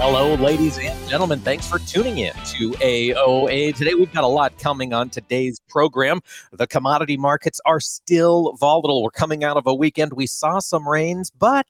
Hello, ladies and gentlemen. Thanks for tuning in to AOA. Today, we've got a lot coming on today's program. The commodity markets are still volatile. We're coming out of a weekend. We saw some rains, but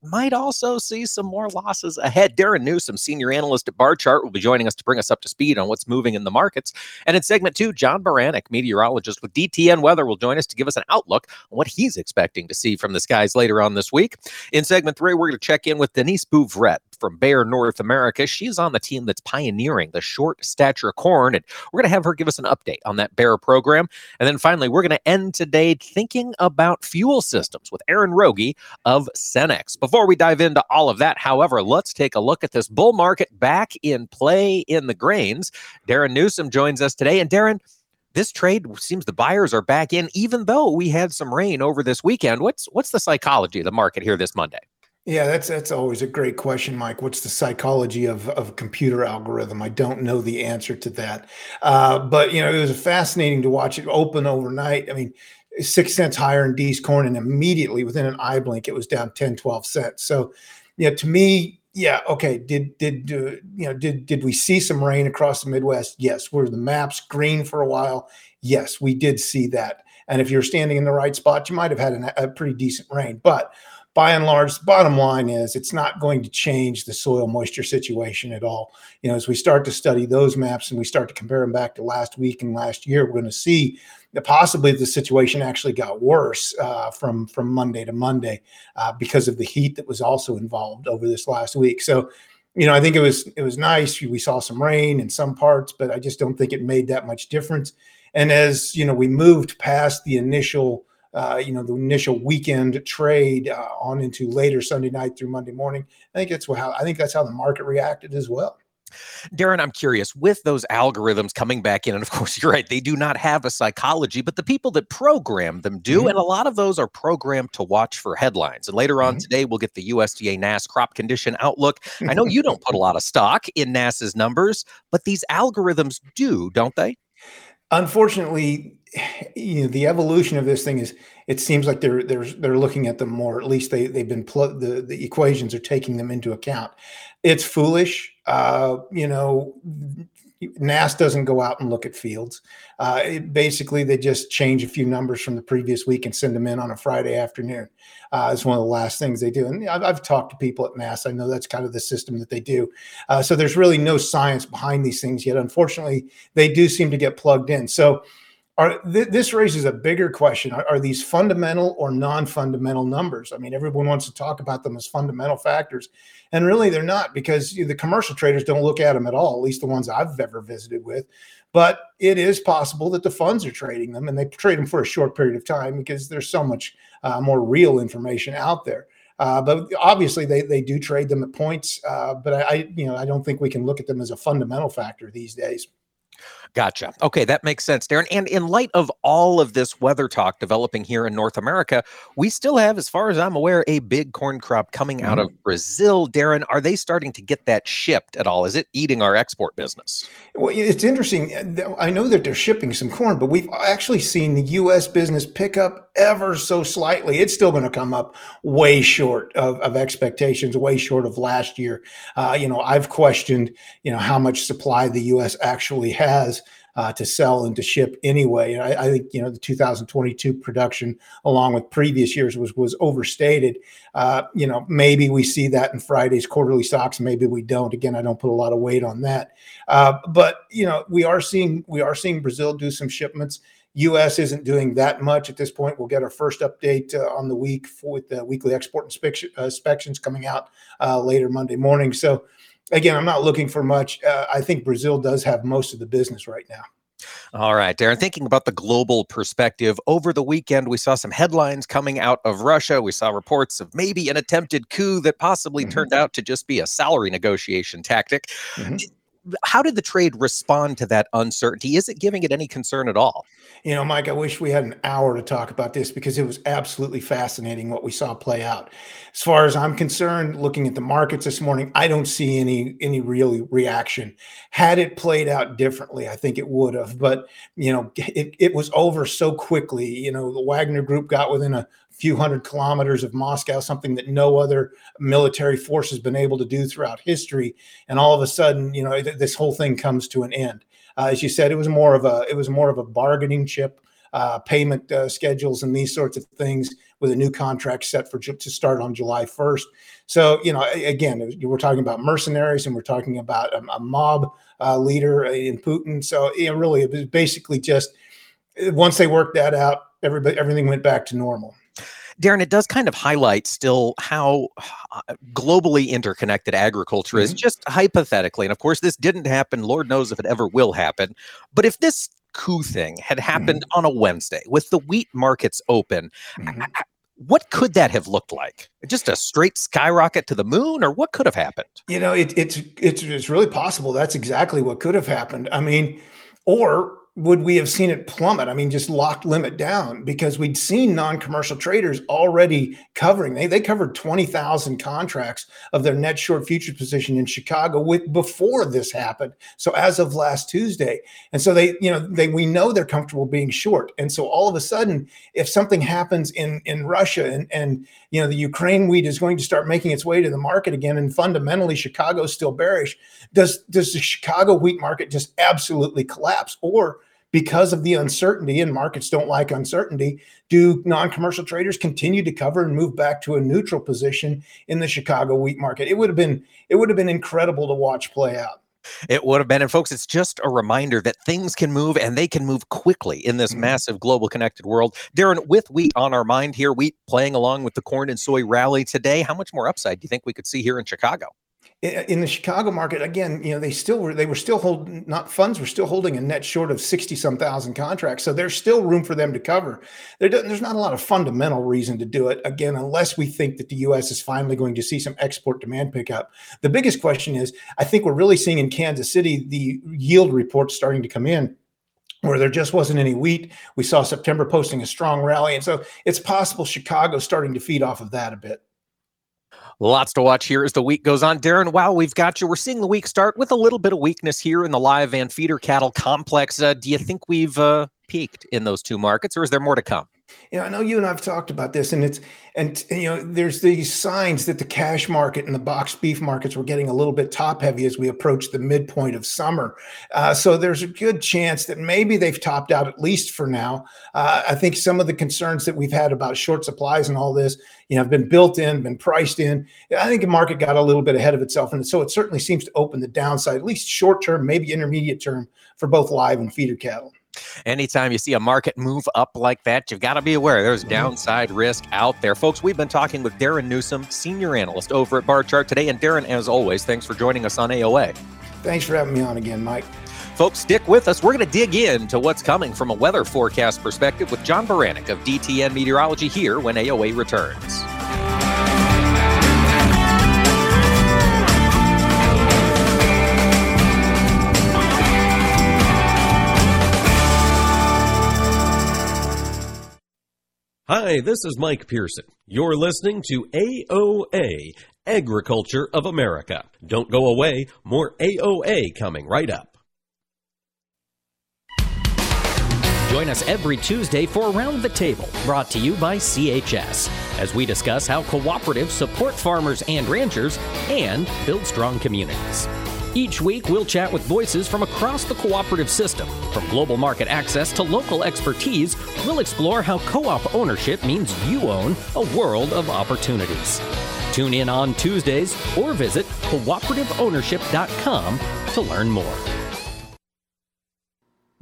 might also see some more losses ahead. Darin Newsom, senior analyst at Barchart, will be joining us to bring us up to speed on what's moving in the markets. And in segment two, John Baranick, meteorologist with DTN Weather, will join us to give us an outlook on what he's expecting to see from the skies later on this week. In segment three, we're going to check in with Denise Bouvrette from Bayer North America. She's on the team that's pioneering the short stature corn, and we're going to have her give us an update on that Bayer program. And then finally, we're going to end today thinking about fuel systems with Erin Wroge of Cenex. Before we dive into all of that, however, let's take a look at this bull market back in play in the grains. Darin Newsom joins us today. And Darin this trade seems the buyers are back in, even though we had some rain over this weekend. What's what's the psychology of the market here this Monday? Yeah, that's that's always a great question, Mike. What's the psychology of of computer algorithm? I don't know the answer to that, uh, but you know it was fascinating to watch it open overnight. I mean, six cents higher in D's corn, and immediately within an eye blink, it was down 10, 12 cents. So, you know, to me, yeah, okay. Did did uh, you know did did we see some rain across the Midwest? Yes. Were the maps green for a while? Yes, we did see that. And if you're standing in the right spot, you might have had an, a pretty decent rain, but by and large, the bottom line is it's not going to change the soil moisture situation at all. You know, as we start to study those maps and we start to compare them back to last week and last year, we're going to see that possibly the situation actually got worse uh, from from Monday to Monday uh, because of the heat that was also involved over this last week. So, you know, I think it was it was nice. We saw some rain in some parts, but I just don't think it made that much difference. And as you know, we moved past the initial uh, you know, the initial weekend trade uh, on into later Sunday night through Monday morning. I think that's how I think that's how the market reacted as well. Darin, I'm curious with those algorithms coming back in, and of course, you're right, they do not have a psychology, but the people that program them do. Mm-hmm. And a lot of those are programmed to watch for headlines. And later on mm-hmm. today, we'll get the USDA NASS crop condition outlook. I know you don't put a lot of stock in NASS's numbers, but these algorithms do, don't they? Unfortunately, you know the evolution of this thing is it seems like they're they're they're looking at them more at least they they've been pl- the the equations are taking them into account it's foolish uh you know NASS doesn't go out and look at fields. Uh, it, basically, they just change a few numbers from the previous week and send them in on a Friday afternoon. Uh, it's one of the last things they do. And I've, I've, talked to people at NASS. I know that's kind of the system that they do. Uh, so there's really no science behind these things yet. Unfortunately, they do seem to get plugged in. So are th- this raises a bigger question. Are, are these fundamental or non-fundamental numbers? I mean everyone wants to talk about them as fundamental factors and really they're not because the commercial traders don't look at them at all at least the ones i've ever visited with. But it is possible that the funds are trading them and they trade them for a short period of time because there's so much uh, more real information out there. Uh, but obviously they, they do trade them at points uh, but I, I you know i don't think we can look at them as a fundamental factor these days Gotcha. Okay, that makes sense, Darin. And in light of all of this weather talk developing here in North America, we still have, as far as I'm aware, a big corn crop coming mm-hmm. out of Brazil. Darin, are they starting to get that shipped at all? Is it eating our export business? Well, it's interesting. I know that they're shipping some corn, but we've actually seen the U.S. business pick up ever so slightly. It's still going to come up way short of, of expectations, way short of last year. Uh, you know, I've questioned, you know, how much supply the U.S. actually has uh, to sell and to ship anyway. And I, I, think you know the 2022 production, along with previous years, was was overstated. Uh, you know, maybe we see that in Friday's quarterly stocks, maybe we don't. Again, I don't put a lot of weight on that. Uh, but you know, we are seeing we are seeing Brazil do some shipments. U.S. isn't doing that much at this point. We'll get our first update uh, on the week for, with the weekly export uh, inspections coming out uh, later Monday morning. So again, I'm not looking for much. Uh, I think Brazil does have most of the business right now. All right, Darin, thinking about the global perspective, over the weekend we saw some headlines coming out of Russia. We saw reports of maybe an attempted coup that possibly mm-hmm. turned out to just be a salary negotiation tactic. Mm-hmm. How did the trade respond to that uncertainty? Is it giving it any concern at all? You know, Mike, I wish we had an hour to talk about this because it was absolutely fascinating what we saw play out. As far as I'm concerned, looking at the markets this morning, I don't see any any real reaction. Had it played out differently, I think it would have. But you know, it, it was over so quickly. You know, the Wagner Group got within a few hundred kilometers of Moscow, something that no other military force has been able to do throughout history. And all of a sudden, you know, this whole thing comes to an end. Uh, as you said, it was more of a it was more of a bargaining chip, uh, payment uh, schedules, and these sorts of things with a new contract set for to start on July 1st. So you know, again, we're talking about mercenaries and we're talking about a, a mob uh, leader in Putin. So you know, really, it was basically just once they worked that out, everybody everything went back to normal. Darin, it does kind of highlight still how uh, globally interconnected agriculture mm-hmm. is, just hypothetically. And of course, this didn't happen. Lord knows if it ever will happen. But if this coup thing had happened mm-hmm. on a Wednesday with the wheat markets open, mm-hmm. what could that have looked like? Just a straight skyrocket to the moon, or what could have happened? You know, it, it's it's it's really possible. That's exactly what could have happened. I mean, or would we have seen it plummet? I mean, just locked limit down because we'd seen non-commercial traders already covering. They they covered twenty thousand contracts of their net short futures position in Chicago with before this happened. So as of last Tuesday, and so they you know they we know they're comfortable being short. And so all of a sudden, if something happens in in Russia and and you know the Ukraine wheat is going to start making its way to the market again, and fundamentally Chicago's still bearish, does does the Chicago wheat market just absolutely collapse or because of the uncertainty and markets don't like uncertainty do non-commercial traders continue to cover and move back to a neutral position in the chicago wheat market it would have been it would have been incredible to watch play out it would have been. And folks, it's just a reminder that things can move and they can move quickly in this mm-hmm. massive global connected world. Darin, with wheat on our mind here, wheat playing along with the corn and soy rally today, how much more upside do you think we could see here in Chicago? In the Chicago market, again, you know, they still were they were still holding not funds were still holding a net short of sixty some thousand contracts. So there's still room for them to cover. There, there's not a lot of fundamental reason to do it again, unless we think that the U.S. is finally going to see some export demand pickup. The biggest question is, I think we're really seeing in Kansas City the yield reports starting to come in where there just wasn't any wheat. We saw September posting a strong rally. And so it's possible Chicago's starting to feed off of that a bit. Lots to watch here as the week goes on. Darin, wow, we've got you. We're seeing the week start with a little bit of weakness here in the live and feeder cattle complex. Uh, do you think we've uh, peaked in those two markets, or is there more to come? You know, I know you and I've talked about this, and it's and, you know, there's these signs that the cash market and the box beef markets were getting a little bit top heavy as we approach the midpoint of summer. Uh, so there's a good chance that maybe they've topped out at least for now. Uh, I think some of the concerns that we've had about short supplies and all this, you know, have been built in, been priced in. I think the market got a little bit ahead of itself, and so it certainly seems to open the downside, at least short term, maybe intermediate term, for both live and feeder cattle. Anytime you see a market move up like that, you've got to be aware there's downside risk out there. Folks, we've been talking with Darin Newsom, senior analyst over at Barchart today. And Darin, as always, thanks for joining us on AOA. Thanks for having me on again, Mike. Folks, stick with us. We're going to dig into what's coming from a weather forecast perspective with John Baranick of DTN Meteorology here when AOA returns. Hi, this is Mike Pearson. You're listening to AOA, Agriculture of America. Don't go away, more AOA coming right up. Join us every Tuesday for Around the Table, brought to you by CHS, as we discuss how cooperatives support farmers and ranchers and build strong communities. Each week, we'll chat with voices from across the cooperative system. From global market access to local expertise, we'll explore how co op ownership means you own a world of opportunities. Tune in on Tuesdays or visit cooperativeownership.com to learn more.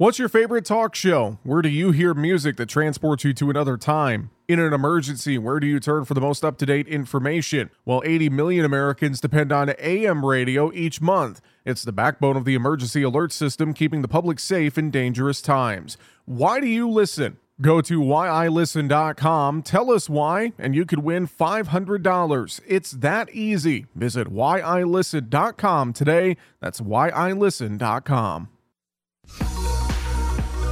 What's your favorite talk show? Where do you hear music that transports you to another time? In an emergency, where do you turn for the most up to date information? Well, 80 million Americans depend on AM radio each month. It's the backbone of the emergency alert system, keeping the public safe in dangerous times. Why do you listen? Go to whyilisten.com, tell us why, and you could win $500. It's that easy. Visit whyilisten.com today. That's whyilisten.com.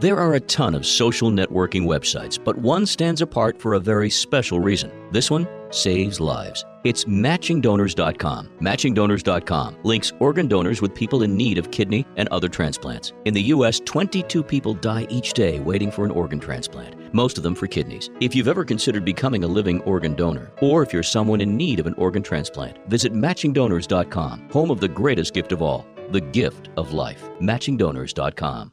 There are a ton of social networking websites, but one stands apart for a very special reason. This one saves lives. It's matchingdonors.com. Matchingdonors.com links organ donors with people in need of kidney and other transplants. In the U.S., 22 people die each day waiting for an organ transplant, most of them for kidneys. If you've ever considered becoming a living organ donor, or if you're someone in need of an organ transplant, visit matchingdonors.com, home of the greatest gift of all, the gift of life. Matchingdonors.com.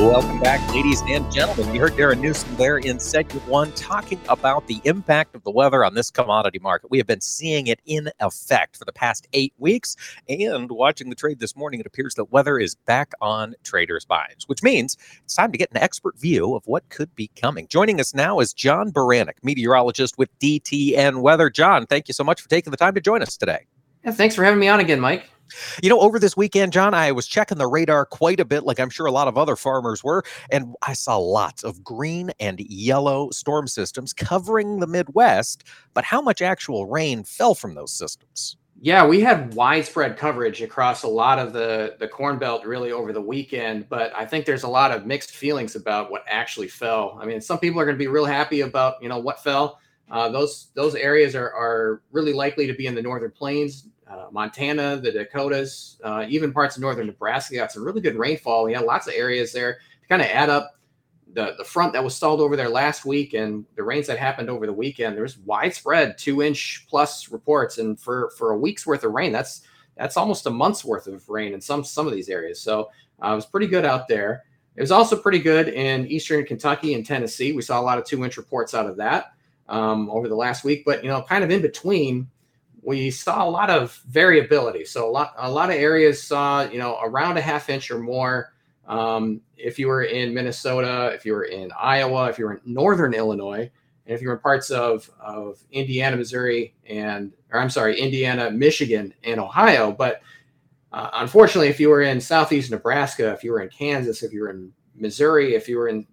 Welcome back, ladies and gentlemen. You heard Darin Newsom there in segment one talking about the impact of the weather on this commodity market. We have been seeing it in effect for the past eight weeks. And watching the trade this morning, it appears that weather is back on traders' minds, which means it's time to get an expert view of what could be coming. Joining us now is John Baranick, meteorologist with DTN Weather. John, thank you so much for taking the time to join us today. Yeah, thanks for having me on again, Mike. You know, over this weekend, John, I was checking the radar quite a bit, like I'm sure a lot of other farmers were, and I saw lots of green and yellow storm systems covering the Midwest. But how much actual rain fell from those systems? Yeah, we had widespread coverage across a lot of the the Corn Belt really over the weekend, but I think there's a lot of mixed feelings about what actually fell. I mean, some people are going to be real happy about you know what fell. Uh, those those areas are are really likely to be in the northern plains, uh, Montana, the Dakotas, uh, even parts of northern Nebraska got some really good rainfall. We had lots of areas there to kind of add up the, the front that was stalled over there last week and the rains that happened over the weekend. There was widespread two inch plus reports, and for for a week's worth of rain, that's that's almost a month's worth of rain in some some of these areas. So uh, it was pretty good out there. It was also pretty good in eastern Kentucky and Tennessee. We saw a lot of two inch reports out of that um, over the last week, but you know, kind of in between we saw a lot of variability. So a lot, a lot of areas saw, you know, around a half inch or more. Um, if you were in Minnesota, if you were in Iowa, if you were in northern Illinois, and if you were in parts of, of Indiana, Missouri, and or I'm sorry, Indiana, Michigan, and Ohio. But uh, unfortunately, if you were in southeast Nebraska, if you were in Kansas, if you were in Missouri, if you were in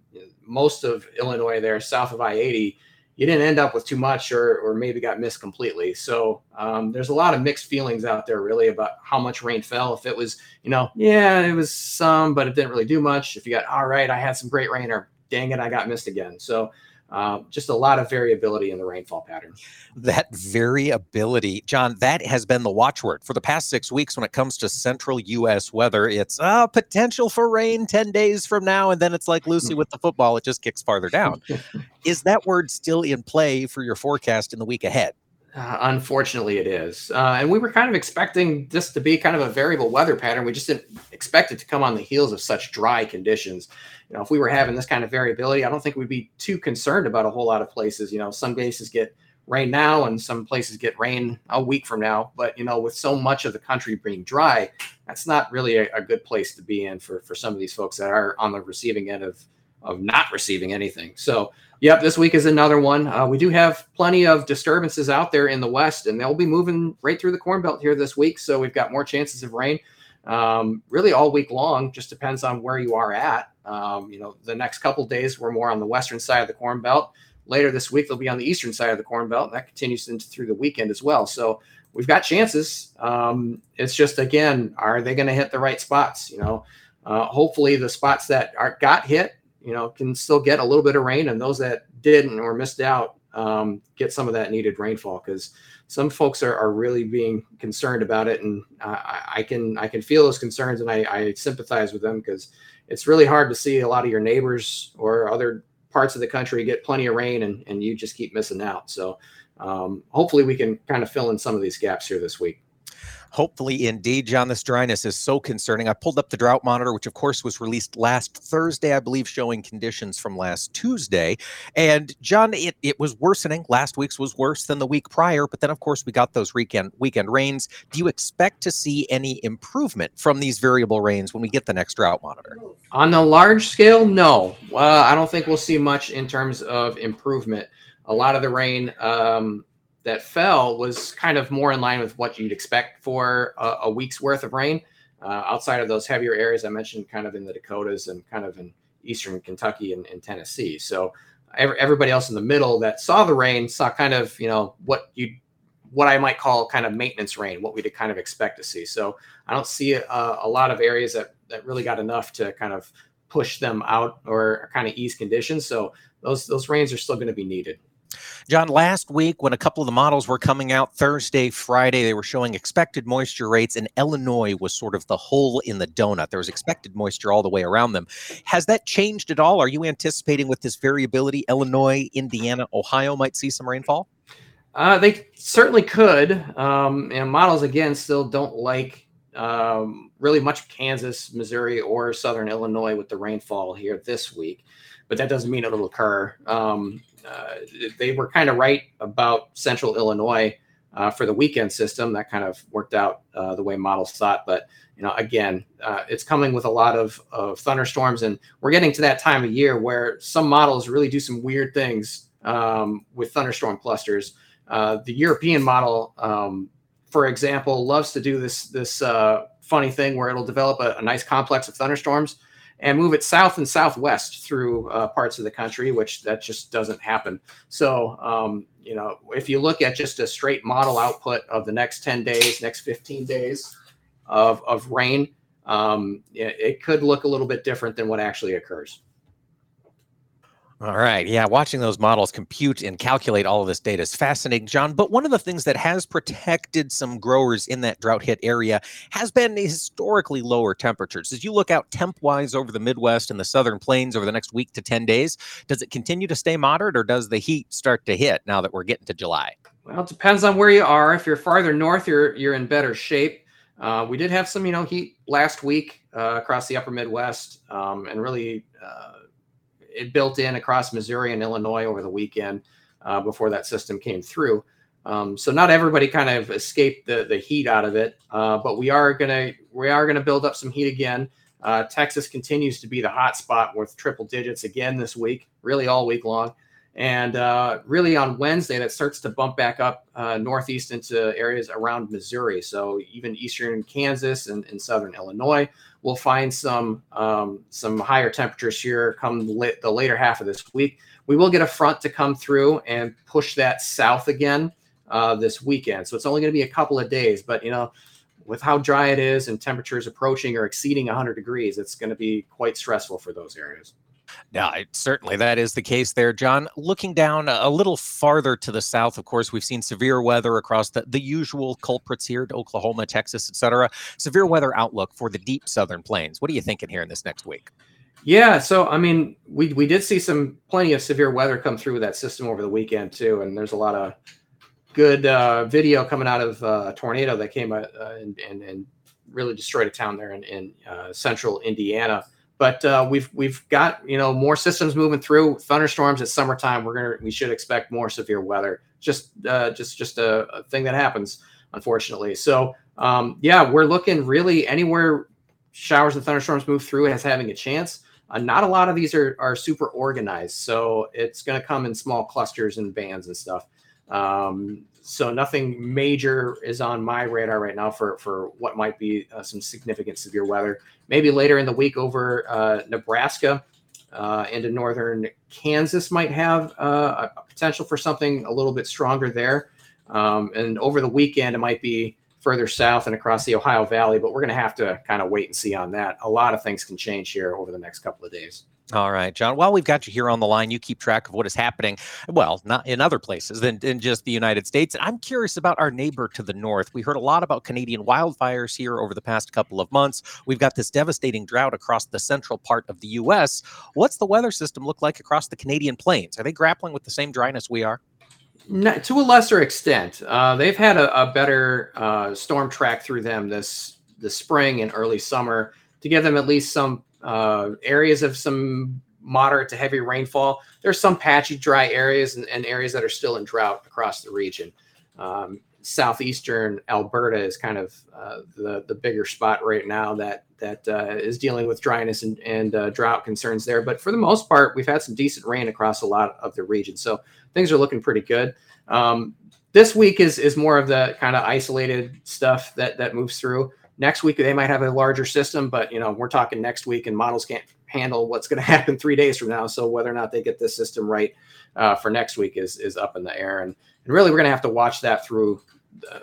most of Illinois, there south of I-80, you didn't end up with too much or, or maybe got missed completely. So um, there's a lot of mixed feelings out there really about how much rain fell. If it was, you know, yeah, it was some, but it didn't really do much. If you got, all right, I had some great rain or dang it, I got missed again. So uh, just a lot of variability in the rainfall pattern. That variability, John, that has been the watchword for the past six weeks when it comes to central U.S. weather. It's uh, potential for rain 10 days from now. And then it's like Lucy with the football, it just kicks farther down. Is that word still in play for your forecast in the week ahead? Uh, unfortunately, it is. Uh, and we were kind of expecting this to be kind of a variable weather pattern. We just didn't expect it to come on the heels of such dry conditions. You know, if we were having this kind of variability, I don't think we'd be too concerned about a whole lot of places. You know, some places get rain now and some places get rain a week from now. But, you know, with so much of the country being dry, that's not really a, a good place to be in for, for some of these folks that are on the receiving end of, of not receiving anything. So, Yep, this week is another one. Uh, we do have plenty of disturbances out there in the west, and they'll be moving right through the Corn Belt here this week. So we've got more chances of rain, um, really all week long. Just depends on where you are at. Um, you know, the next couple days we're more on the western side of the Corn Belt. Later this week they'll be on the eastern side of the Corn Belt, that continues into through the weekend as well. So we've got chances. Um, it's just again, are they going to hit the right spots? You know, uh, hopefully the spots that are got hit you know, can still get a little bit of rain, and those that didn't or missed out um, get some of that needed rainfall because some folks are, are really being concerned about it, and I, I can I can feel those concerns, and I, I sympathize with them because it's really hard to see a lot of your neighbors or other parts of the country get plenty of rain, and and you just keep missing out. So um, hopefully we can kind of fill in some of these gaps here this week. Hopefully, indeed, John, this dryness is so concerning. I pulled up the drought monitor, which of course was released last Thursday, I believe, showing conditions from last Tuesday. And John, it, it was worsening. Last week's was worse than the week prior, but then of course we got those weekend weekend rains. Do you expect to see any improvement from these variable rains when we get the next drought monitor? On the large scale, no. Uh, I don't think we'll see much in terms of improvement. A lot of the rain um, that fell was kind of more in line with what you'd expect for a, a week's worth of rain. Uh, outside of those heavier areas I mentioned, kind of in the Dakotas and kind of in eastern Kentucky and, and Tennessee. So every, everybody else in the middle that saw the rain saw kind of you know what you what I might call kind of maintenance rain, what we'd kind of expect to see. So I don't see a, a lot of areas that that really got enough to kind of push them out or kind of ease conditions. So those those rains are still going to be needed. John, last week when a couple of the models were coming out Thursday, Friday, they were showing expected moisture rates, and Illinois was sort of the hole in the donut. There was expected moisture all the way around them. Has that changed at all? Are you anticipating with this variability, Illinois, Indiana, Ohio might see some rainfall? Uh, they certainly could. Um, and models, again, still don't like um, really much Kansas, Missouri, or Southern Illinois with the rainfall here this week. But that doesn't mean it'll occur. Um, they were kind of right about Central Illinois uh, for the weekend system. That kind of worked out uh, the way models thought. But you know, again, uh, it's coming with a lot of, of thunderstorms, and we're getting to that time of year where some models really do some weird things um, with thunderstorm clusters. Uh, the European model, um, for example, loves to do this this uh, funny thing where it'll develop a, a nice complex of thunderstorms and move it south and southwest through uh, parts of the country, which that just doesn't happen. So, um, you know, if you look at just a straight model output of the next 10 days, next 15 days of, of rain, um, it, it could look a little bit different than what actually occurs. All right. Yeah. Watching those models compute and calculate all of this data is fascinating, John. But one of the things that has protected some growers in that drought hit area has been historically lower temperatures. As you look out temp wise over the Midwest and the Southern Plains over the next week to 10 days, does it continue to stay moderate or does the heat start to hit now that we're getting to July? Well, it depends on where you are. If you're farther north, you're, you're in better shape. Uh, we did have some, you know, heat last week uh, across the upper Midwest um, and really. Uh, it built in across Missouri and Illinois over the weekend uh, before that system came through. Um, so not everybody kind of escaped the the heat out of it, uh, but we are gonna we are gonna build up some heat again. Uh, Texas continues to be the hot spot with triple digits again this week, really all week long. And uh, really on Wednesday, that starts to bump back up uh, northeast into areas around Missouri. So even eastern Kansas and, and southern Illinois will find some um, some higher temperatures here come the, the later half of this week. We will get a front to come through and push that south again uh, this weekend. So it's only going to be a couple of days, but you know, with how dry it is and temperatures approaching or exceeding 100 degrees, it's going to be quite stressful for those areas. Yeah, certainly that is the case there, John. Looking down a little farther to the south, of course, we've seen severe weather across the, the usual culprits here to Oklahoma, Texas, etc. Severe weather outlook for the deep southern plains. What are you thinking here in this next week? Yeah, so I mean, we we did see some plenty of severe weather come through that system over the weekend too, and there's a lot of good uh, video coming out of uh, a tornado that came uh, and, and, and really destroyed a town there in, in uh, central Indiana. But uh, we've we've got you know more systems moving through thunderstorms. It's summertime. We're gonna we should expect more severe weather. Just uh, just just a, a thing that happens, unfortunately. So um, yeah, we're looking really anywhere showers and thunderstorms move through as having a chance. Uh, not a lot of these are, are super organized, so it's going to come in small clusters and bands and stuff. Um, so nothing major is on my radar right now for for what might be uh, some significant severe weather. Maybe later in the week over uh, Nebraska uh, into northern Kansas might have uh, a potential for something a little bit stronger there. Um, and over the weekend, it might be further south and across the Ohio Valley, but we're going to have to kind of wait and see on that. A lot of things can change here over the next couple of days. All right, John. While we've got you here on the line, you keep track of what is happening, well, not in other places than in just the United States. I'm curious about our neighbor to the north. We heard a lot about Canadian wildfires here over the past couple of months. We've got this devastating drought across the central part of the U.S. What's the weather system look like across the Canadian plains? Are they grappling with the same dryness we are? Not, to a lesser extent, uh, they've had a, a better uh, storm track through them this the spring and early summer to give them at least some uh, areas of some moderate to heavy rainfall. There's some patchy, dry areas and, and areas that are still in drought across the region. Um, southeastern Alberta is kind of uh, the the bigger spot right now that that uh, is dealing with dryness and, and uh, drought concerns there. But for the most part, we've had some decent rain across a lot of the region, so things are looking pretty good. Um, this week is is more of the kind of isolated stuff that that moves through. Next week they might have a larger system, but you know we're talking next week, and models can't handle what's going to happen three days from now. So whether or not they get this system right uh, for next week is is up in the air, and and really we're going to have to watch that through. Uh,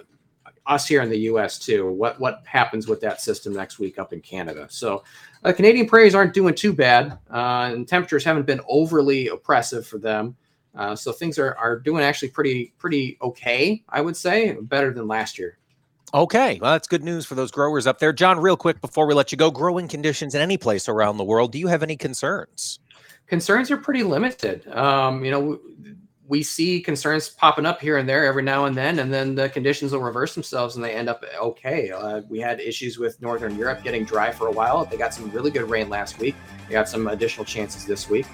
us here in the U.S. too. What what happens with that system next week up in Canada? So, uh, Canadian prairies aren't doing too bad, uh, and temperatures haven't been overly oppressive for them. Uh, so things are are doing actually pretty pretty okay, I would say, better than last year. Okay, well, that's good news for those growers up there. John, real quick before we let you go, growing conditions in any place around the world, do you have any concerns? Concerns are pretty limited. Um, you know, we see concerns popping up here and there every now and then, and then the conditions will reverse themselves and they end up okay. Uh, we had issues with Northern Europe getting dry for a while. They got some really good rain last week. They got some additional chances this week.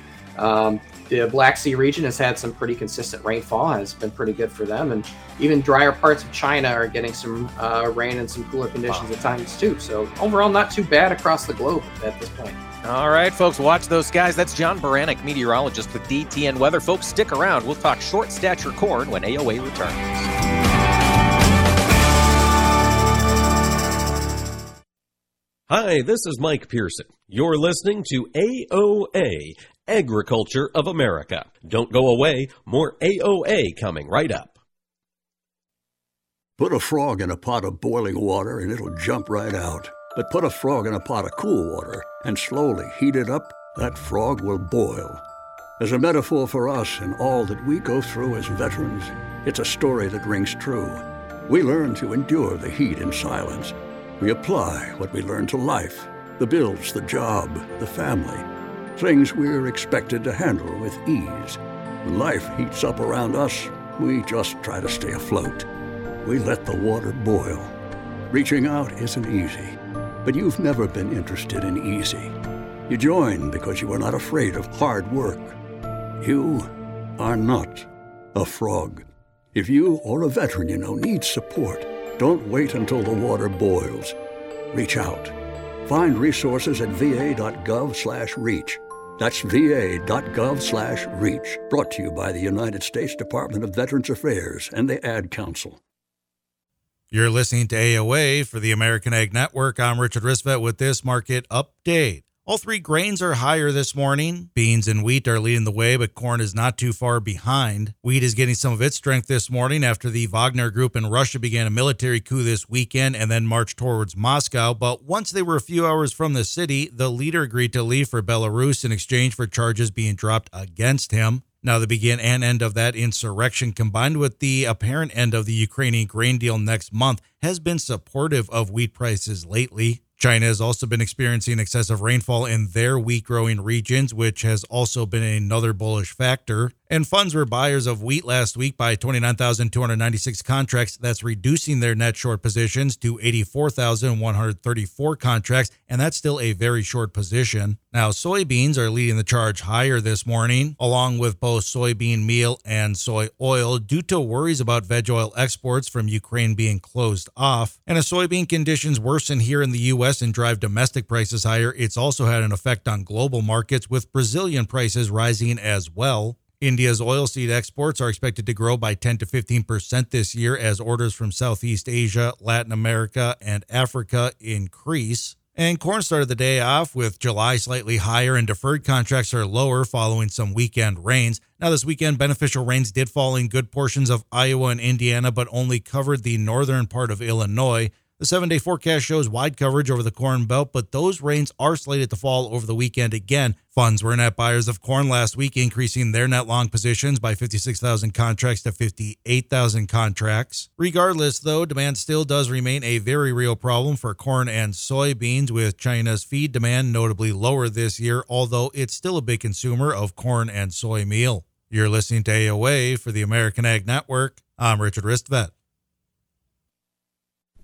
Um, the Black Sea region has had some pretty consistent rainfall, has been pretty good for them, and even drier parts of China are getting some uh, rain and some cooler conditions wow. at times too. So overall, not too bad across the globe at this point. All right, folks, watch those skies. That's John Baranick, meteorologist with DTN Weather. Folks, stick around. We'll talk short stature corn when AOA returns. Hi, this is Mike Pearson. You're listening to AOA, Agriculture of America. Don't go away, more AOA coming right up. Put a frog in a pot of boiling water and it'll jump right out. But put a frog in a pot of cool water and slowly heat it up, that frog will boil. As a metaphor for us and all that we go through as veterans, it's a story that rings true. We learn to endure the heat in silence. We apply what we learn to life the bills, the job, the family things we're expected to handle with ease. When life heats up around us, we just try to stay afloat. We let the water boil. Reaching out isn't easy, but you've never been interested in easy. You join because you are not afraid of hard work. You are not a frog. If you or a veteran you know needs support, don't wait until the water boils. Reach out. Find resources at va.gov/reach that's va.gov slash REACH. Brought to you by the United States Department of Veterans Affairs and the Ad Council. You're listening to AOA for the American Ag Network. I'm Richard Ristvet with this market update. All three grains are higher this morning. Beans and wheat are leading the way, but corn is not too far behind. Wheat is getting some of its strength this morning after the Wagner Group in Russia began a military coup this weekend and then marched towards Moscow. But once they were a few hours from the city, the leader agreed to leave for Belarus in exchange for charges being dropped against him. Now, the begin and end of that insurrection, combined with the apparent end of the Ukrainian grain deal next month, has been supportive of wheat prices lately. China has also been experiencing excessive rainfall in their wheat growing regions, which has also been another bullish factor. And funds were buyers of wheat last week by 29,296 contracts. That's reducing their net short positions to 84,134 contracts, and that's still a very short position. Now, soybeans are leading the charge higher this morning, along with both soybean meal and soy oil, due to worries about veg oil exports from Ukraine being closed off. And as soybean conditions worsen here in the U.S. and drive domestic prices higher, it's also had an effect on global markets, with Brazilian prices rising as well. India's oilseed exports are expected to grow by 10 to 15 percent this year as orders from Southeast Asia, Latin America, and Africa increase. And corn started the day off with July slightly higher and deferred contracts are lower following some weekend rains. Now, this weekend, beneficial rains did fall in good portions of Iowa and Indiana, but only covered the northern part of Illinois. The seven day forecast shows wide coverage over the Corn Belt, but those rains are slated to fall over the weekend again. Funds were net buyers of corn last week, increasing their net long positions by 56,000 contracts to 58,000 contracts. Regardless, though, demand still does remain a very real problem for corn and soybeans, with China's feed demand notably lower this year, although it's still a big consumer of corn and soy meal. You're listening to AOA for the American Ag Network. I'm Richard Ristvet.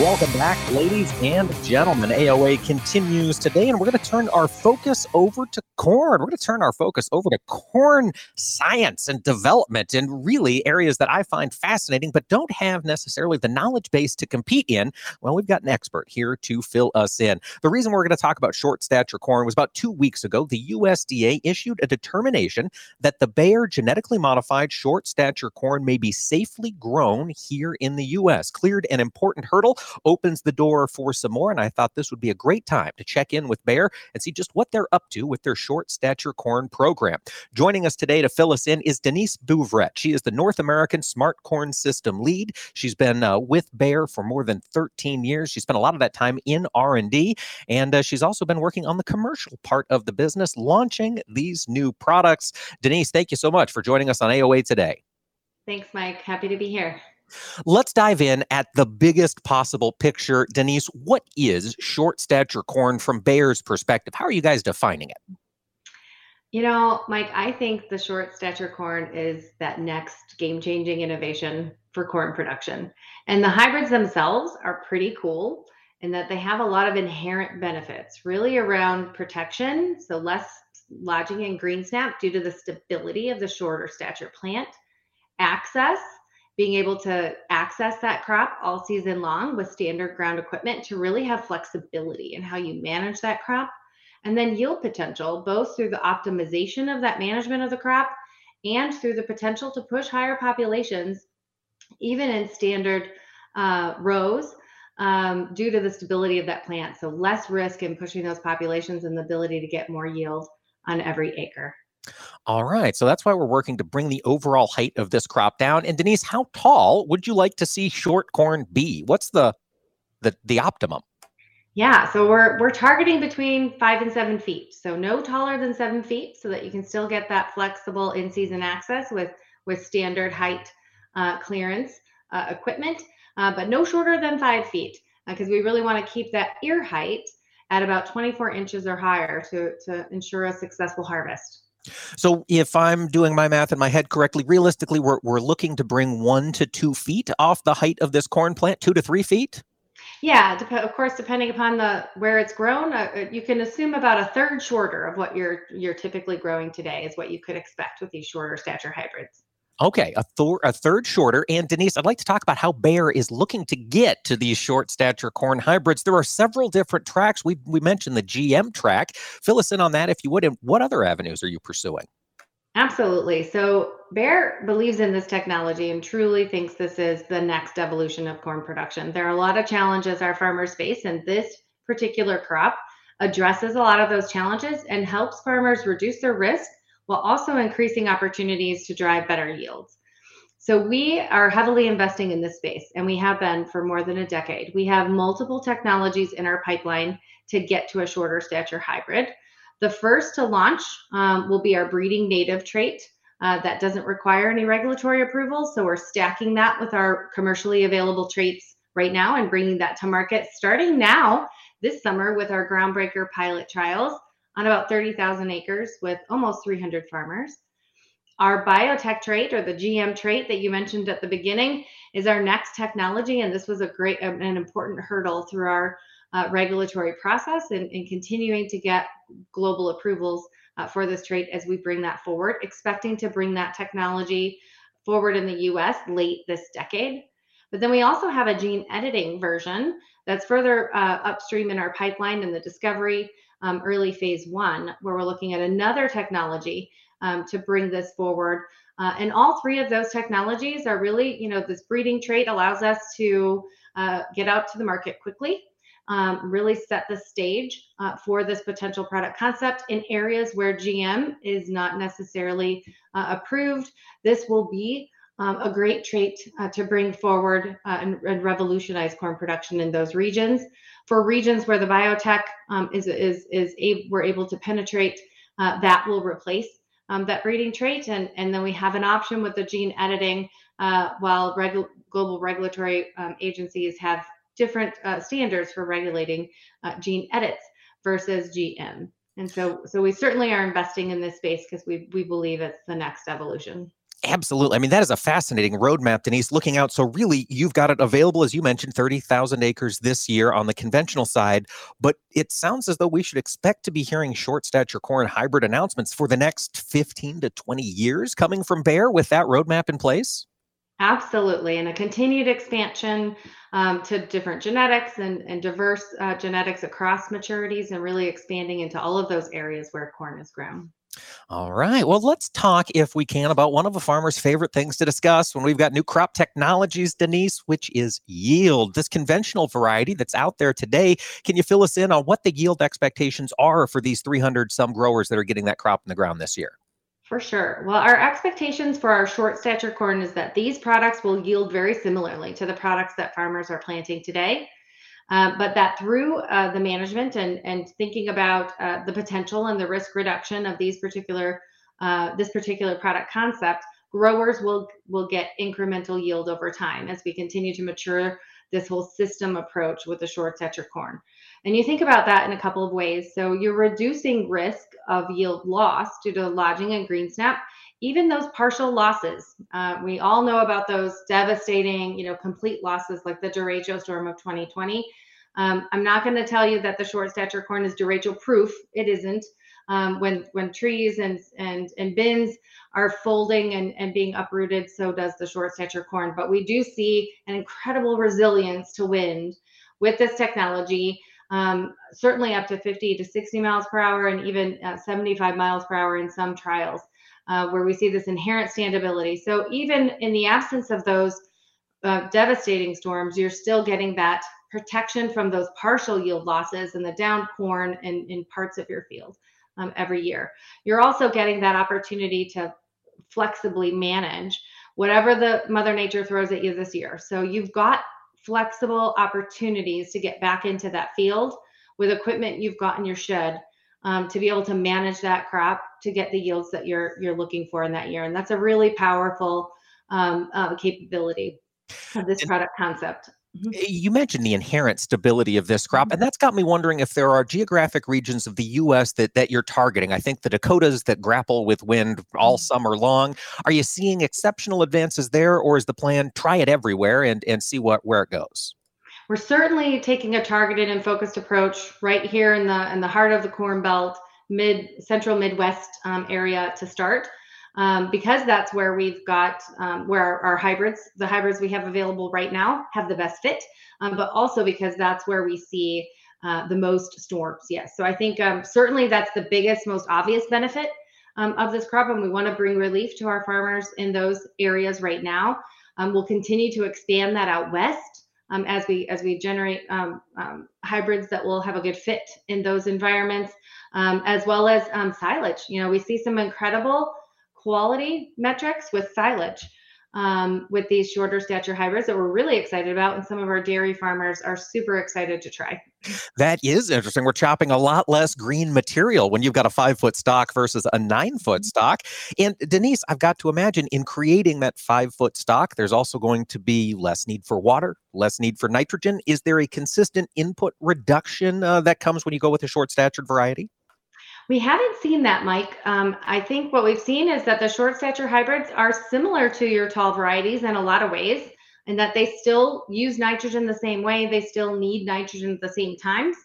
Welcome back, ladies and gentlemen. AOA continues today, and we're going to turn our focus over to corn. We're going to turn our focus over to corn science and development, and really areas that I find fascinating, but don't have necessarily the knowledge base to compete in. Well, we've got an expert here to fill us in. The reason we're going to talk about short stature corn was about two weeks ago. The USDA issued a determination that the Bayer genetically modified short stature corn may be safely grown here in the U.S. Cleared an important hurdle opens the door for some more. And I thought this would be a great time to check in with Bayer and see just what they're up to with their short stature corn program. Joining us today to fill us in is Denise Bouvrette. She is the North American Smart Corn System lead. She's been uh, with Bayer for more than 13 years. She spent a lot of that time in R&D, and uh, she's also been working on the commercial part of the business, launching these new products. Denise, thank you so much for joining us on AOA today. Thanks, Mike. Happy to be here. Let's dive in at the biggest possible picture. Denise, what is short stature corn from Bayer's perspective? How are you guys defining it? You know, Mike, I think the short stature corn is that next game changing innovation for corn production. And the hybrids themselves are pretty cool in that they have a lot of inherent benefits, really around protection. So, less lodging and green snap due to the stability of the shorter stature plant, access being able to access that crop all season long with standard ground equipment to really have flexibility in how you manage that crop. And then yield potential, both through the optimization of that management of the crop and through the potential to push higher populations, even in standard uh, rows, um, due to the stability of that plant. So less risk in pushing those populations and the ability to get more yield on every acre. All right. So that's why we're working to bring the overall height of this crop down. And Denise, how tall would you like to see short corn be? What's the the the optimum? Yeah, so we're we're targeting between five and seven feet. So no taller than seven feet, so that you can still get that flexible in-season access with with standard height uh, clearance uh, equipment. uh, but no shorter than five feet because uh, we really want to keep that ear height at about 24 inches or higher to, to ensure a successful harvest. So, if I'm doing my math in my head correctly, realistically, we're, we're looking to bring one to two feet off the height of this corn plant, two to three feet? Yeah, dep- of course, depending upon the where it's grown, uh, uh, you can assume about a third shorter of what you're you're typically growing today is what you could expect with these shorter stature hybrids. Okay, a, a third shorter. And Denise, I'd like to talk about how Bayer is looking to get to these short stature corn hybrids. There are several different tracks. We we mentioned the GM track. Fill us in on that if you would. And what other avenues are you pursuing? Absolutely. So Bayer believes in this technology and truly thinks this is the next evolution of corn production. There are a lot of challenges our farmers face, and this particular crop addresses a lot of those challenges and helps farmers reduce their risk while also increasing opportunities to drive better yields. So we are heavily investing in this space, and we have been for more than a decade. We have multiple technologies in our pipeline to get to a shorter stature hybrid. The first to launch um, will be our breeding native trait. Uh, that doesn't require any regulatory approval. So we're stacking that with our commercially available traits right now and bringing that to market starting now this summer with our groundbreaker pilot trials on about 30,000 acres with almost 300 farmers. Our biotech trait or the GM trait that you mentioned at the beginning is our next technology. And this was a great, an important hurdle through our uh, regulatory process and, and, continuing to get global approvals uh, for this trait as we bring that forward, expecting to bring that technology forward in the US late this decade. But then we also have a gene editing version that's further uh, upstream in our pipeline in the discovery um, early phase one, where we're looking at another technology um, to bring this forward. Uh, and all three of those technologies are really, you know, this breeding trait allows us to uh, get out to the market quickly um, really set the stage uh, for this potential product concept in areas where GM is not necessarily uh, approved. This will be um, a great trait uh, to bring forward uh, and, and, revolutionize corn production in those regions. For regions where the biotech um, is is is we're able to penetrate, uh, that will replace um, that breeding trait, and and then we have an option with the gene editing. Uh, while regu- global regulatory um, agencies have different uh, standards for regulating uh, gene edits versus GM. And so, so we certainly are investing in this space because we we believe it's the next evolution. Absolutely. I mean, that is a fascinating roadmap, Denise, looking out. So, really, you've got it available, as you mentioned, 30,000 acres this year on the conventional side. But it sounds as though we should expect to be hearing short stature corn hybrid announcements for the next 15 to 20 years coming from Bayer with that roadmap in place. Absolutely. And a continued expansion um, to different genetics and, and diverse uh, genetics across maturities and really expanding into all of those areas where corn is grown. All right. Well, let's talk, if we can, about one of a farmer's favorite things to discuss when we've got new crop technologies, Denise, which is yield. This conventional variety that's out there today. Can you fill us in on what the yield expectations are for these 300 some growers that are getting that crop in the ground this year? For sure. Well, our expectations for our short stature corn is that these products will yield very similarly to the products that farmers are planting today. Uh, but that through uh, the management and, and thinking about uh, the potential and the risk reduction of these particular uh, this particular product concept, growers will will get incremental yield over time as we continue to mature this whole system approach with the short stature corn. And you think about that in a couple of ways. So you're reducing risk of yield loss due to lodging and green snap, even those partial losses. Uh, we all know about those devastating, you know, complete losses like the derecho storm of 2020. Um, I'm not going to tell you that the short stature corn is derecho proof. It isn't. Um, when when trees and and and bins are folding and, and being uprooted, so does the short stature corn. But we do see an incredible resilience to wind with this technology um, certainly up to 50 to 60 miles per hour and even uh, 75 miles per hour in some trials, uh, where we see this inherent standability. So even in the absence of those uh, devastating storms, you're still getting that protection from those partial yield losses and the down corn in, in parts of your field um, every year. You're also getting that opportunity to flexibly manage whatever the mother nature throws at you this year. So you've got flexible opportunities to get back into that field with equipment you've got in your shed um, to be able to manage that crop to get the yields that you're you're looking for in that year and that's a really powerful um, uh, capability of this product concept. Mm-hmm. You mentioned the inherent stability of this crop, and mm-hmm. that's got me wondering if there are geographic regions of the U.S. that that you're targeting. I think the Dakotas that grapple with wind all mm-hmm. summer long. Are you seeing exceptional advances there, or is the plan try it everywhere and and see what where it goes? We're certainly taking a targeted and focused approach right here in the in the heart of the Corn Belt, mid central Midwest um, area to start um, because that's where we've got um, where our, our, hybrids, the hybrids we have available right now, have the best fit, um, but also because that's where we see uh, the most storms. Yes, so I think um, certainly that's the biggest, most obvious benefit um, of this crop, and we want to bring relief to our farmers in those areas right now. Um, we'll continue to expand that out west. as we as we generate hybrids that will have a good fit in those environments, as well as silage. You know, we see some incredible quality metrics with silage um, with these shorter stature hybrids that we're really excited about, and some of our dairy farmers are super excited to try. That is interesting. We're chopping a lot less green material when you've got a five foot stock versus a nine foot mm-hmm. stock. And Denise, I've got to imagine in creating that five foot stock, there's also going to be less need for water, less need for nitrogen. Is there a consistent input reduction uh, that comes when you go with a short statured variety? We haven't seen that, Mike. Um, I think what we've seen is that the short stature hybrids are similar to your tall varieties in a lot of ways, and that they still use nitrogen the same way. They still need nitrogen at the same times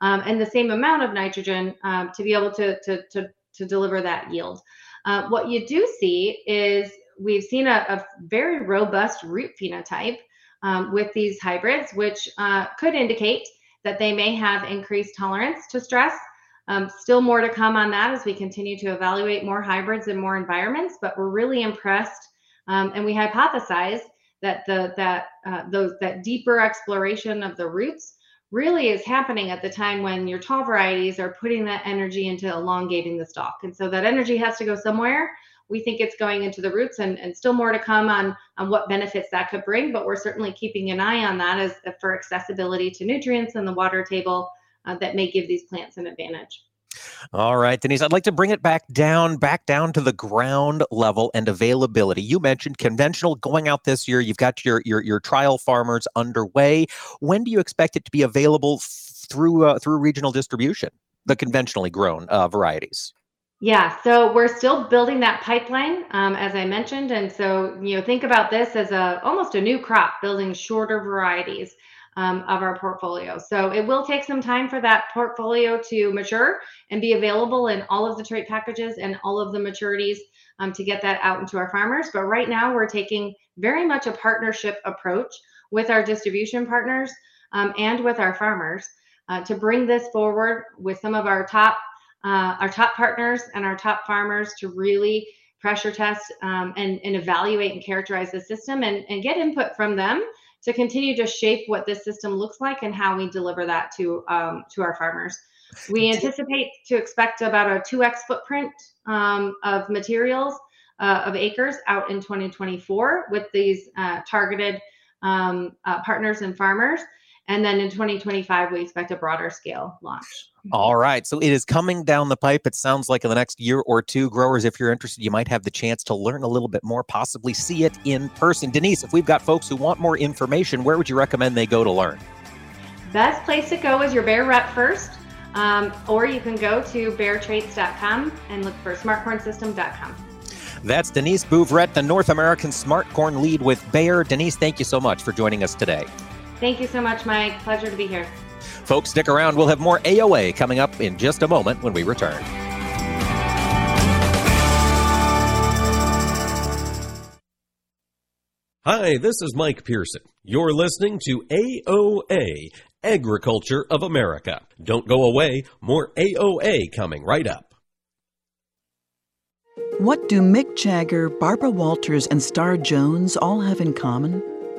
um, and the same amount of nitrogen um, to be able to, to, to, to deliver that yield. Uh, what you do see is we've seen a, a very robust root phenotype um, with these hybrids, which uh, could indicate that they may have increased tolerance to stress um, still more to come on that as we continue to evaluate more hybrids in more environments, but we're really impressed. Um, and we hypothesize that the that uh, those that deeper exploration of the roots really is happening at the time when your tall varieties are putting that energy into elongating the stalk. And so that energy has to go somewhere. We think it's going into the roots and, and still more to come on, on what benefits that could bring, but we're certainly keeping an eye on that as for accessibility to nutrients in the water table uh, that may give these plants an advantage. All right, Denise, I'd like to bring it back down, back down to the ground level and availability. You mentioned conventional going out this year. You've got your your, your trial farmers underway. When do you expect it to be available through uh, through regional distribution? The conventionally grown uh, varieties. Yeah, so we're still building that pipeline, um, as I mentioned, and so you know think about this as a almost a new crop, building shorter varieties um, of our portfolio. So it will take some time for that portfolio to mature and be available in all of the trait packages and all of the maturities um, to get that out into our farmers. But right now, we're taking very much a partnership approach with our distribution partners um, and with our farmers uh, to bring this forward with some of our top uh, our top partners and our top farmers to really pressure test um, and, and evaluate and characterize the system and, and get input from them to continue to shape what this system looks like and how we deliver that to um, to our farmers. We anticipate to expect about a 2x footprint um, of materials uh, of acres out in 2024 with these uh, targeted um, uh, partners and farmers. And then in 2025, we expect a broader scale launch. All right. So it is coming down the pipe. It sounds like in the next year or two, growers, if you're interested, you might have the chance to learn a little bit more, possibly see it in person. Denise, if we've got folks who want more information, where would you recommend they go to learn? Best place to go is your Bayer rep first, um, or you can go to bayertraits.com and look for smartcornsystem.com. That's Denise Bouvrette, the North American Smart Corn lead with Bayer. Denise, thank you so much for joining us today. Thank you so much, Mike. Pleasure to be here. Folks, stick around. We'll have more AOA coming up in just a moment when we return. Hi, this is Mike Pearson. You're listening to AOA, Agriculture of America. Don't go away, more AOA coming right up. What do Mick Jagger, Barbara Walters, and Star Jones all have in common?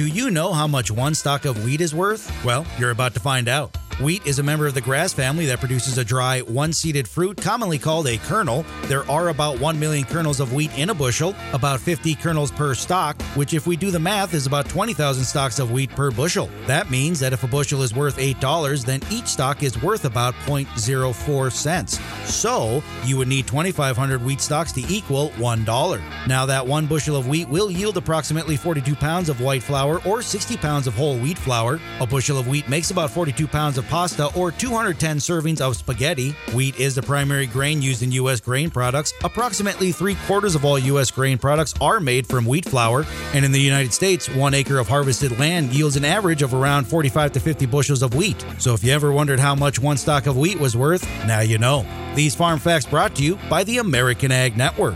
Do you know how much one stalk of wheat is worth? Well, you're about to find out. Wheat is a member of the grass family that produces a dry, one seeded fruit commonly called a kernel. There are about 1 million kernels of wheat in a bushel, about 50 kernels per stalk, which, if we do the math, is about 20,000 stalks of wheat per bushel. That means that if a bushel is worth $8, then each stalk is worth about 0.04 cents. So, you would need 2,500 wheat stalks to equal $1. Now, that one bushel of wheat will yield approximately 42 pounds of white flour or 60 pounds of whole wheat flour. A bushel of wheat makes about 42 pounds of pasta or 210 servings of spaghetti. Wheat is the primary grain used in U.S. grain products. Approximately three quarters of all U.S. grain products are made from wheat flour, and in the United States, one acre of harvested land yields an average of around 45 to 50 bushels of wheat. So if you ever wondered how much one stalk of wheat was worth, now you know. These farm facts brought to you by the American Ag Network.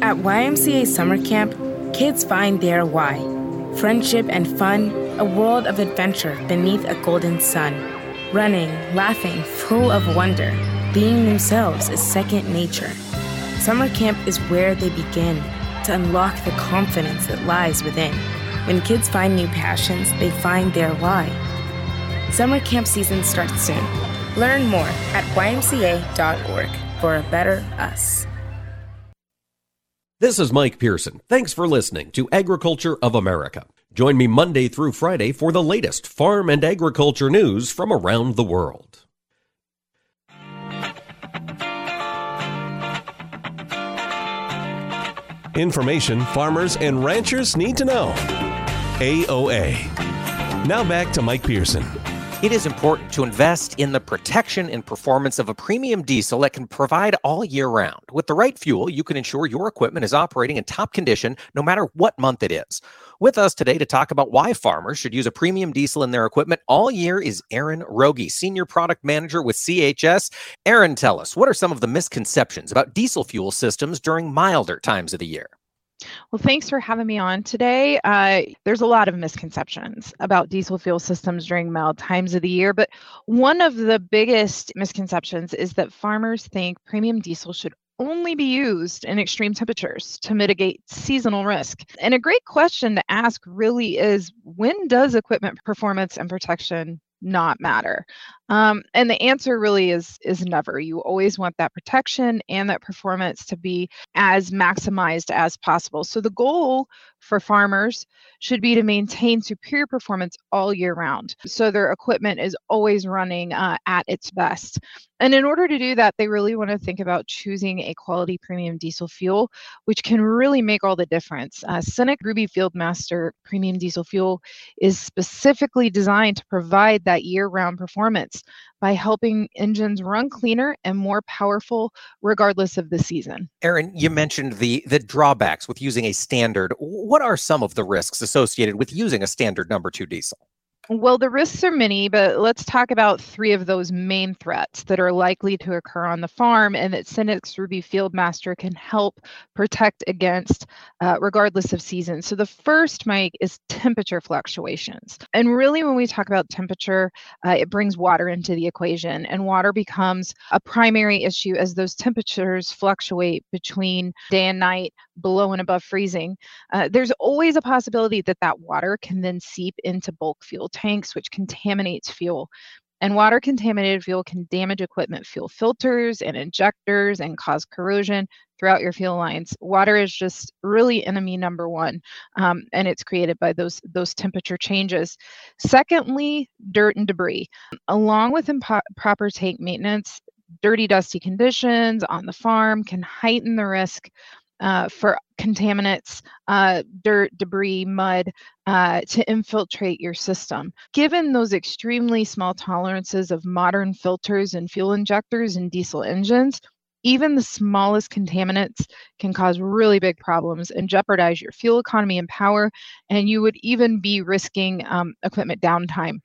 At YMCA Summer Camp, kids find their why friendship and fun, a world of adventure beneath a golden sun. Running, laughing, full of wonder, being themselves is second nature. Summer camp is where they begin to unlock the confidence that lies within. When kids find new passions, they find their why. Summer camp season starts soon. Learn more at ymca.org for a better us. This is Mike Pearson. Thanks for listening to Agriculture of America. Join me Monday through Friday for the latest farm and agriculture news from around the world. Information farmers and ranchers need to know. AOA. Now back to Mike Pearson. It is important to invest in the protection and performance of a premium diesel that can provide all year round. With the right fuel, you can ensure your equipment is operating in top condition no matter what month it is. With us today to talk about why farmers should use a premium diesel in their equipment all year is Erin Wroge, Senior Product Manager with CHS. Erin, tell us, what are some of the misconceptions about diesel fuel systems during milder times of the year? Well, thanks for having me on today. Uh, there's a lot of misconceptions about diesel fuel systems during mild times of the year, but one of the biggest misconceptions is that farmers think premium diesel should only be used in extreme temperatures to mitigate seasonal risk. And a great question to ask really is when does equipment performance and protection not matter? Um, and the answer really is is never. You always want that protection and that performance to be as maximized as possible. So the goal for farmers should be to maintain superior performance all year round. So their equipment is always running uh, at its best. And in order to do that, they really want to think about choosing a quality premium diesel fuel, which can really make all the difference. Uh, Cenex Ruby Fieldmaster Premium Diesel Fuel is specifically designed to provide that year round performance by helping engines run cleaner and more powerful regardless of the season. Erin, you mentioned the the drawbacks with using a standard. What are some of the risks associated with using a standard number 2 diesel? Well, the risks are many, but let's talk about three of those main threats that are likely to occur on the farm and that Cenex Ruby Fieldmaster can help protect against uh, regardless of season. So, the first, Mike, is temperature fluctuations. And really, when we talk about temperature, uh, it brings water into the equation, and water becomes a primary issue as those temperatures fluctuate between day and night, below and above freezing. Uh, there's always a possibility that that water can then seep into bulk fuel tanks, which contaminates fuel. And water contaminated fuel can damage equipment fuel filters and injectors and cause corrosion throughout your fuel lines. Water is just really enemy number one, um, and it's created by those those temperature changes. Secondly, dirt and debris, along with improper tank maintenance. Dirty, dusty conditions on the farm can heighten the risk uh, for contaminants, uh, dirt, debris, mud uh, to infiltrate your system. Given those extremely small tolerances of modern filters and fuel injectors and diesel engines, even the smallest contaminants can cause really big problems and jeopardize your fuel economy and power, and you would even be risking um, equipment downtime.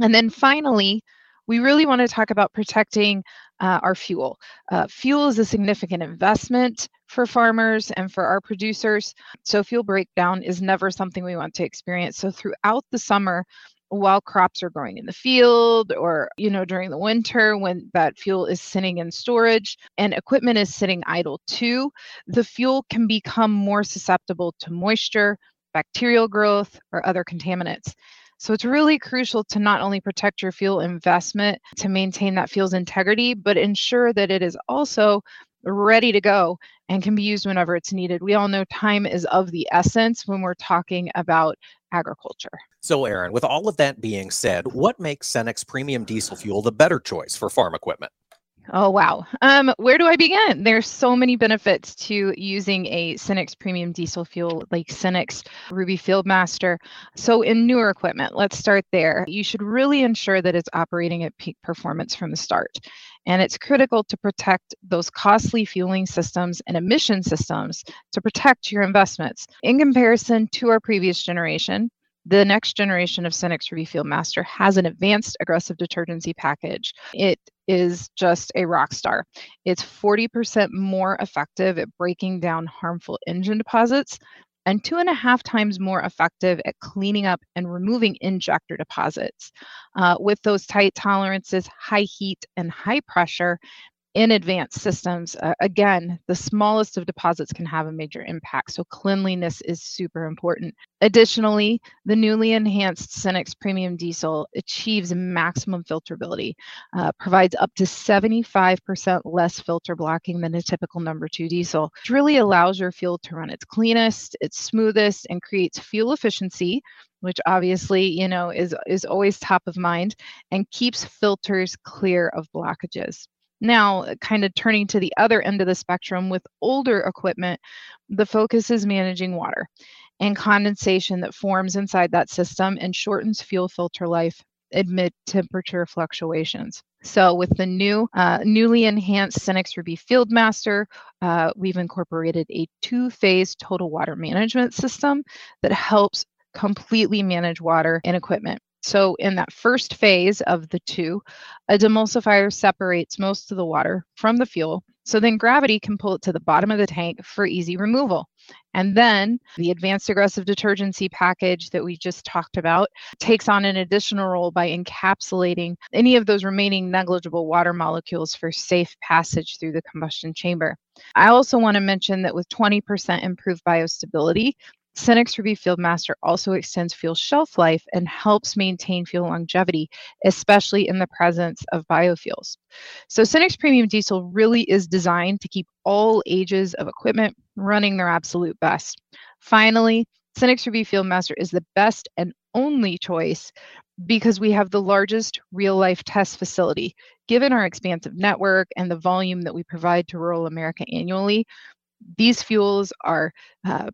And then finally, we really want to talk about protecting uh, our fuel. Uh, fuel is a significant investment for farmers and for our producers. So, fuel breakdown is never something we want to experience. So, throughout the summer, while crops are growing in the field or you know during the winter when that fuel is sitting in storage and equipment is sitting idle too the fuel can become more susceptible to moisture bacterial growth or other contaminants so it's really crucial to not only protect your fuel investment to maintain that fuel's integrity, but ensure that it is also ready to go and can be used whenever it's needed. We all know time is of the essence when we're talking about agriculture. So, Erin, with all of that being said, what makes Cenex premium diesel fuel the better choice for farm equipment? Oh, wow. Um, where do I begin? There's so many benefits to using a Cenex premium diesel fuel like Cenex Ruby Fieldmaster. So, in newer equipment, let's start there. You should really ensure that it's operating at peak performance from the start. And it's critical to protect those costly fueling systems and emission systems to protect your investments. In comparison to our previous generation, the next generation of Cenex Ruby Fieldmaster has an advanced aggressive detergency package. It is just a rock star. It's 40% more effective at breaking down harmful engine deposits and two and a half times more effective at cleaning up and removing injector deposits. Uh, with those tight tolerances, high heat, and high pressure, in advanced systems, uh, again, the smallest of deposits can have a major impact. So cleanliness is super important. Additionally, the newly enhanced Cenex Premium Diesel achieves maximum filterability, uh, provides up to 75% less filter blocking than a typical number two diesel, which really allows your fuel to run its cleanest, its smoothest, and creates fuel efficiency which obviously you know is is always top of mind and keeps filters clear of blockages now, uh, kind of turning to the other end of the spectrum with older equipment, the focus is managing water and condensation that forms inside that system and shortens fuel filter life amid temperature fluctuations. So, with the new, uh, newly enhanced Cenex Ruby Fieldmaster, uh, we've incorporated a two-phase total water management system that helps completely manage water and equipment. So, in that first phase of the two, a demulsifier separates most of the water from the fuel. So then gravity can pull it to the bottom of the tank for easy removal. And then the advanced aggressive detergency package that we just talked about takes on an additional role by encapsulating any of those remaining negligible water molecules for safe passage through the combustion chamber. I also want to mention that with 20% improved biostability, Cenex Ruby Fieldmaster also extends fuel shelf life and helps maintain fuel longevity, especially in the presence of biofuels. So Cenex Premium Diesel really is designed to keep all ages of equipment running their absolute best. Finally, Cenex Ruby Fieldmaster is the best and only choice because we have the largest real life test facility. Given our expansive network and the volume that we provide to rural America annually, these fuels are uh,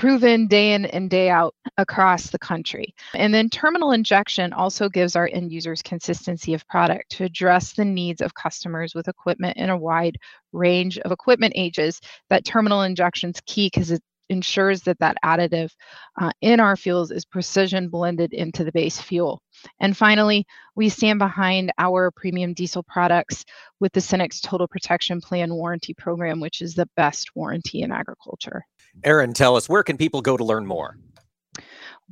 proven day in and day out across the country. And then terminal injection also gives our end users consistency of product to address the needs of customers with equipment in a wide range of equipment ages. That terminal injection is key because it ensures that that additive uh, in our fuels is precision blended into the base fuel. And finally, we stand behind our premium diesel products with the Cenex Total Protection Plan warranty program, which is the best warranty in agriculture. Erin, tell us where can people go to learn more?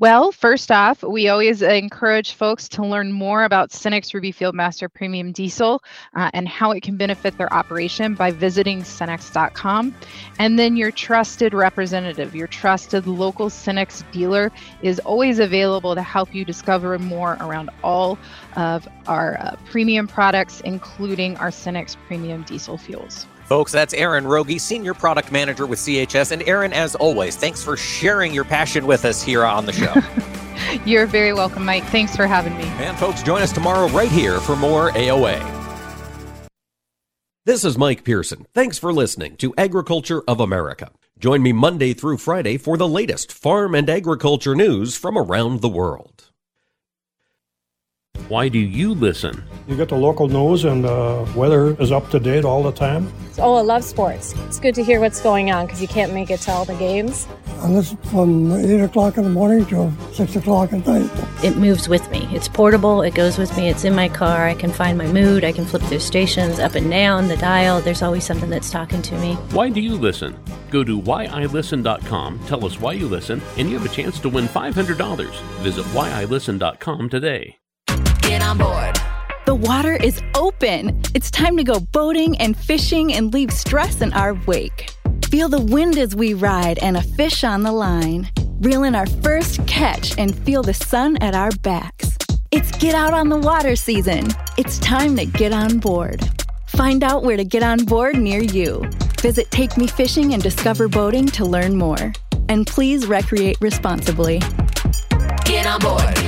Well, first off, we always encourage folks to learn more about Cenex Ruby Fieldmaster Premium Diesel uh, and how it can benefit their operation by visiting Cenex.com. And then your trusted representative, your trusted local Cenex dealer, is always available to help you discover more around all of our uh, premium products, including our Cenex Premium Diesel fuels. Folks, that's Erin Wroge, Senior Product Manager with CHS. And Erin, as always, thanks for sharing your passion with us here on the show. You're very welcome, Mike. Thanks for having me. And folks, join us tomorrow right here for more AOA. This is Mike Pearson. Thanks for listening to Agriculture of America. Join me Monday through Friday for the latest farm and agriculture news from around the world. Why do you listen? You get the local news and the weather is up to date all the time. Oh, I love sports. It's good to hear what's going on because you can't make it to all the games. I listen from 8 o'clock in the morning till 6 o'clock at night. It moves with me. It's portable, it goes with me, it's in my car. I can find my mood, I can flip through stations up and down the dial. There's always something that's talking to me. Why do you listen? Go to whyilisten.com, tell us why you listen, and you have a chance to win $500. Visit whyilisten.com today. Get on board. The water is open. It's time to go boating and fishing and leave stress in our wake. Feel the wind as we ride and a fish on the line. Reel in our first catch and feel the sun at our backs. It's get out on the water season. It's time to get on board. Find out where to get on board near you. Visit Take Me Fishing and Discover Boating to learn more. And please recreate responsibly. Get on board.